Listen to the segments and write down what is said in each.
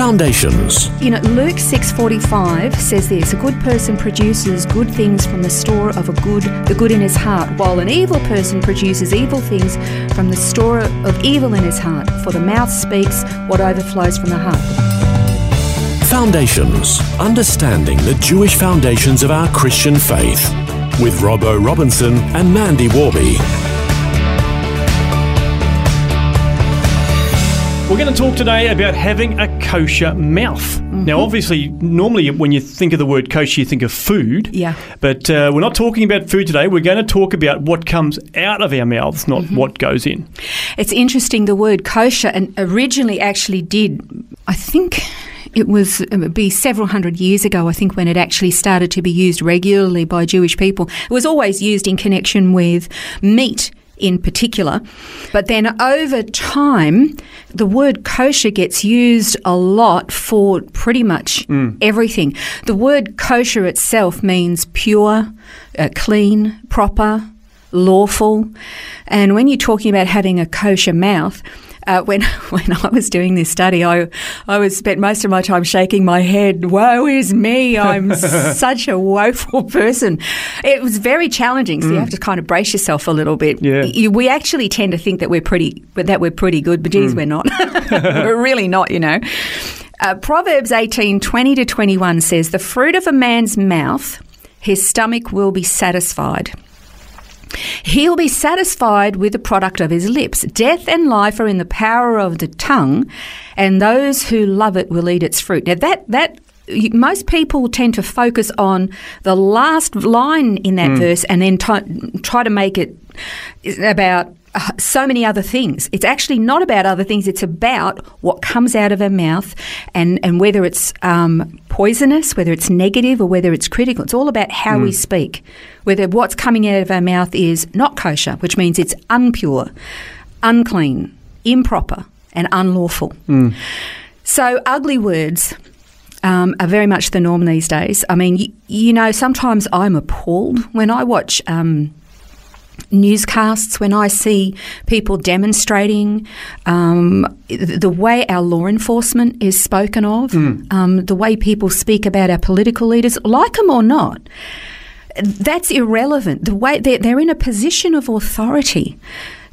Foundations. You know, Luke 6:45 says this, a good person produces good things from the store of a good the good in his heart, while an evil person produces evil things from the store of evil in his heart, for the mouth speaks what overflows from the heart. Foundations. Understanding the Jewish foundations of our Christian faith. With Robbo Robinson and Mandy Warby. We're going to talk today about having a kosher mouth. Mm-hmm. Now, obviously, normally when you think of the word kosher, you think of food. Yeah. But uh, we're not talking about food today. We're going to talk about what comes out of our mouths, not Mm-hmm. what goes in. It's interesting the word kosher and originally actually did I think it was it would be several hundred years ago I think when it actually started to be used regularly by Jewish people. It was always used in connection with meat in particular. But then over time, the word kosher gets used a lot for pretty much everything. The word kosher itself means pure, uh, clean, proper, lawful. And when you're talking about having a kosher mouth, uh, when when I was doing this study, I I was spent most of my time shaking my head. Woe is me! I'm such a woeful person. It was very challenging. So you have to kind of brace yourself a little bit. Yeah. You- we actually tend to think that we're pretty, that we're pretty good. But geez, we're not. we're really not. You know. Uh, Proverbs eighteen twenty to twenty one says, "The fruit of a man's mouth, his stomach will be satisfied." He'll be satisfied with the product of his lips. Death and life are in the power of the tongue, and those who love it will eat its fruit. Now, that that most people tend to focus on the last line in that hmm. verse, and then t- try to make it about uh, so many other things. It's actually not about other things. It's about what comes out of our mouth, and and whether it's um, poisonous, whether it's negative, or whether it's critical. It's all about how we speak. Whether what's coming out of our mouth is not kosher, which means it's unpure, unclean, improper, and unlawful. So ugly words. Um, are very much the norm these days. I mean, y- you know, sometimes I'm appalled when I watch um, newscasts, when I see people demonstrating, um, the way our law enforcement is spoken of, um, the way people speak about our political leaders, like them or not. That's irrelevant. The way they're, they're in a position of authority,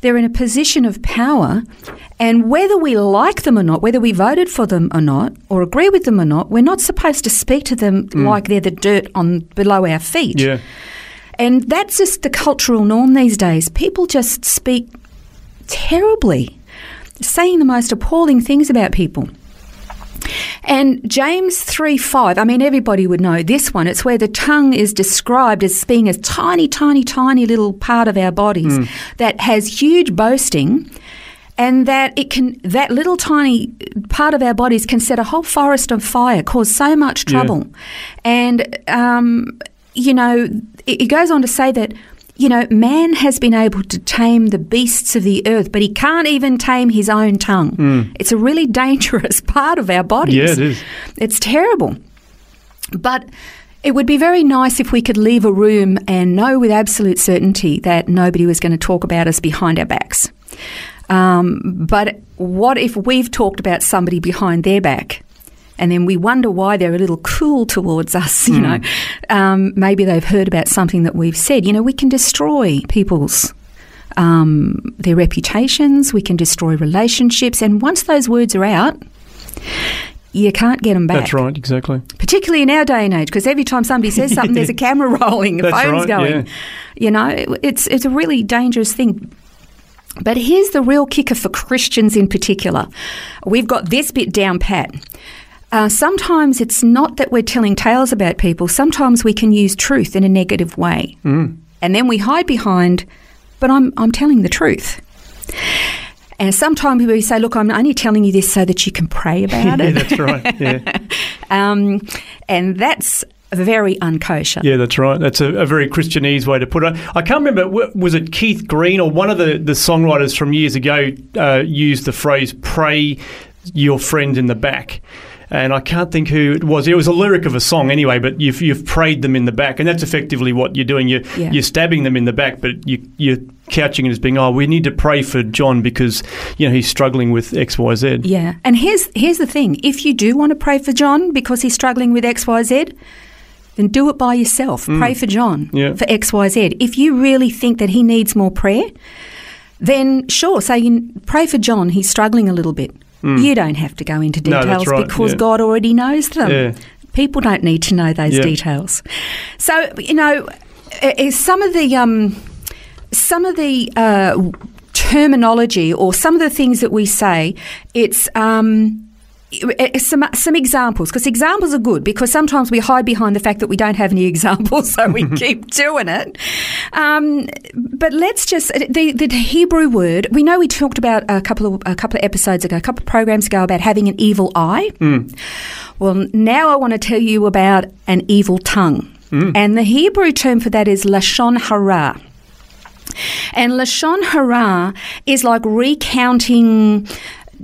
they're in a position of power, and whether we like them or not, whether we voted for them or not, or agree with them or not, we're not supposed to speak to them like they're the dirt on below our feet. Yeah. And that's just the cultural norm these days. People just speak terribly, saying the most appalling things about people. And James 3 5, I mean, everybody would know this one. It's where the tongue is described as being a tiny, tiny, tiny little part of our bodies that has huge boasting. And that it can, that little tiny part of our bodies can set a whole forest on fire, cause so much Yeah. trouble. And, um, you know, it, goes on to say that, you know, man has been able to tame the beasts of the earth, but he can't even tame his own tongue. It's a really dangerous part of our bodies. Yeah, it is. It's terrible. But it would be very nice if we could leave a room and know with absolute certainty that nobody was going to talk about us behind our backs. Um, but what if we've talked about somebody behind their back? And then we wonder why they're a little cool towards us, you know. Um, maybe they've heard about something that we've said. You know, we can destroy people's um, their reputations. We can destroy relationships, and once those words are out, you can't get them back. That's right, exactly. Particularly in our day and age, because every time somebody says something, there's a camera rolling, a That's phone's right, going. yeah. You know, it- it's it's a really dangerous thing. But here's the real kicker for Christians in particular. We've got this bit down pat. Uh, sometimes it's not that we're telling tales about people. Sometimes we can use truth in a negative way, Mm. and then we hide behind. But I'm I'm telling the truth. And sometimes we say, look, I'm only telling you this so that you can pray about it. yeah, it. that's right. Yeah, Um, and that's very unkosher. yeah, that's right. That's a, a very Christianese way to put it. I can't remember. Was it Keith Green or one of the, the songwriters from years ago uh, used the phrase "pray your friend in the back." And I can't think who it was. It was a lyric of a song anyway, but you've, you've prayed them in the back, and that's effectively what you're doing. You're, Yeah. you're stabbing them in the back, but you, you're couching it as being, oh, we need to pray for John because you know he's struggling with X, Y, Z. Yeah, and here's here's the thing: if you do want to pray for John because he's struggling with X, Y, Z, then do it by yourself. Mm. Pray for John Yeah. for X, Y, Z. If you really think that he needs more prayer, then sure, say you pray for John. He's struggling a little bit. You don't have to go into Hmm. No, details right, because yeah. God already knows them. Yeah. People don't need to know those Yeah. details. So you know, some of the um, some of the uh, terminology or some of the things that we say, it's. Um, some some examples because examples are good because sometimes we hide behind the fact that we don't have any examples, so we keep doing it. Um, but let's just uh, the the Hebrew word. We know we talked about a couple of a couple of episodes ago, a couple of programs ago about having an evil eye. Hmm. Well, now I want to tell you about an evil tongue, hmm. and the Hebrew term for that is lashon hara. And lashon hara is like recounting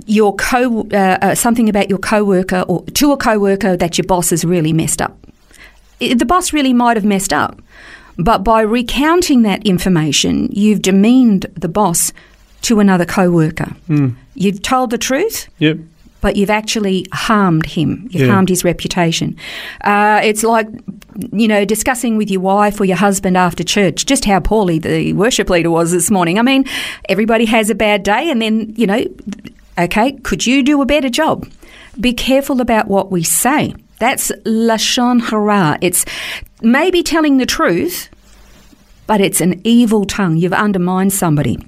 your co uh, uh, something about your coworker or to a coworker that your boss has really messed up. The boss really might have messed up, but by recounting that information, you've demeaned the boss to another coworker. You've told the truth, Yep. but you've actually harmed him. You've Yeah. harmed his reputation. Uh, it's like, you know, discussing with your wife or your husband after church just how poorly the worship leader was this morning. I mean, everybody has a bad day, and then, you know, okay, could you do a better job? Be careful about what we say. That's lashon hara. It's maybe telling the truth, but it's an evil tongue. You've undermined somebody.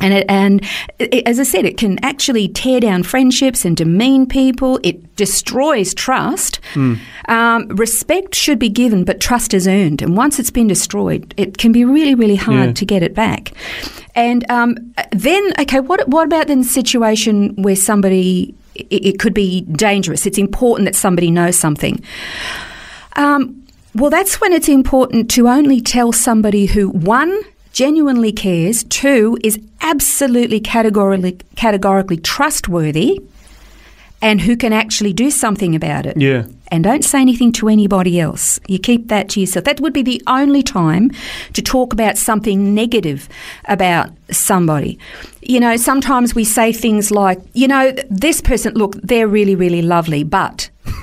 And, it, and it, as I said, it can actually tear down friendships and demean people. It destroys trust. Um, respect should be given, but trust is earned. And once it's been destroyed, it can be really, really hard Yeah. to get it back. And um, then, okay, what what about then the situation where somebody it, it could be dangerous? It's important that somebody knows something. Um, well, that's when it's important to only tell somebody who, one, genuinely cares, two, is absolutely categorically, categorically trustworthy, and who can actually do something about it. Yeah. And don't say anything to anybody else. You keep that to yourself. That would be the only time to talk about something negative about somebody. You know, sometimes we say things like, you know, this person, look, they're really, really lovely, but.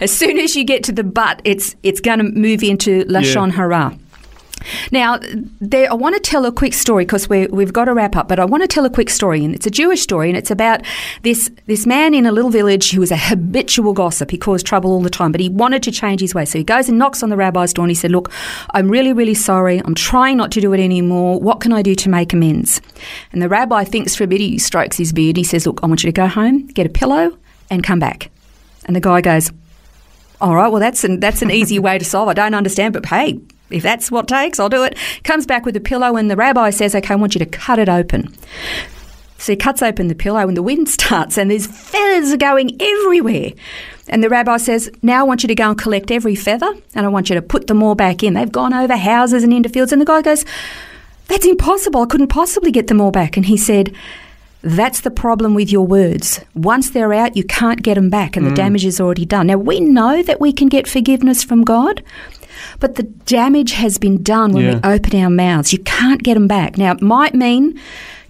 as soon as you get to the but, it's it's going to move into la lashon hara. Now, there, I want to tell a quick story because we've got to wrap up, but I want to tell a quick story, and it's a Jewish story, and it's about this, this man in a little village who was a habitual gossip. He caused trouble all the time, but he wanted to change his way. So he goes and knocks on the rabbi's door and he said, Look, I'm really, really sorry. I'm trying not to do it anymore. What can I do to make amends? And the rabbi thinks for a bit, he strokes his beard, he says, Look, I want you to go home, get a pillow, and come back. And the guy goes, all right, well, that's an, that's an easy way to solve. I don't understand, but hey, if that's what takes, I'll do it. Comes back with a pillow, and the rabbi says, okay, I want you to cut it open. So he cuts open the pillow, and the wind starts, and there's feathers are going everywhere. And the rabbi says, now I want you to go and collect every feather, and I want you to put them all back in. They've gone over houses and into fields. And the guy goes, that's impossible. I couldn't possibly get them all back. And he said, that's the problem with your words. Once they're out, you can't get them back, and the mm. damage is already done. Now, we know that we can get forgiveness from God, but the damage has been done when Yeah. we open our mouths. You can't get them back. Now, it might mean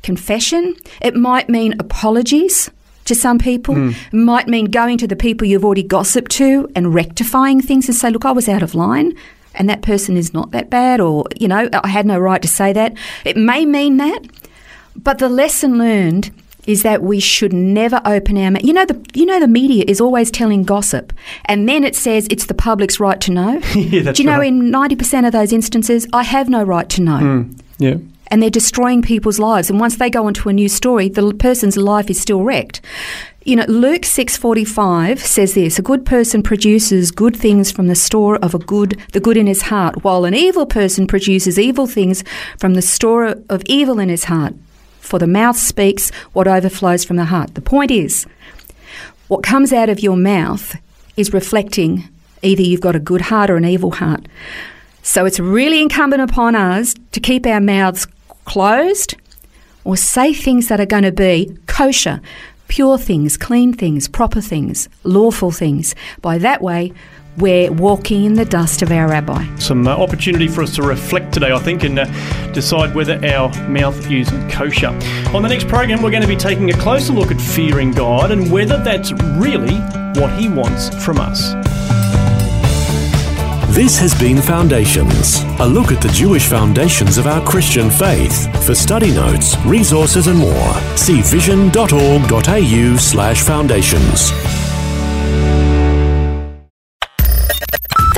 confession, it might mean apologies to some people, hmm. it might mean going to the people you've already gossiped to and rectifying things and say, look, I was out of line. And that person is not that bad, or, you know, I had no right to say that. It may mean that, but the lesson learned is that we should never open our mouth. You know, the you know the media is always telling gossip, and then it says it's the public's right to know. Yeah, Do you know right. in ninety percent of those instances, I have no right to know, mm, Yeah. and they're destroying people's lives. And once they go onto a new story, the person's life is still wrecked. You know, Luke six forty five says this: a good person produces good things from the store of a good, the good in his heart, while an evil person produces evil things from the store of evil in his heart. For the mouth speaks what overflows from the heart. The point is, what comes out of your mouth is reflecting either you've got a good heart or an evil heart. So it's really incumbent upon us to keep our mouths closed or say things that are going to be kosher, pure things, clean things, proper things, lawful things. By that way, we're walking in the dust of our rabbi. Some uh, opportunity for us to reflect today, I think, and uh, decide whether our mouth is kosher. On the next program, we're going to be taking a closer look at fearing God and whether that's really what He wants from us. This has been Foundations, a look at the Jewish foundations of our Christian faith. For study notes, resources, and more, see vision.org.au slash foundations.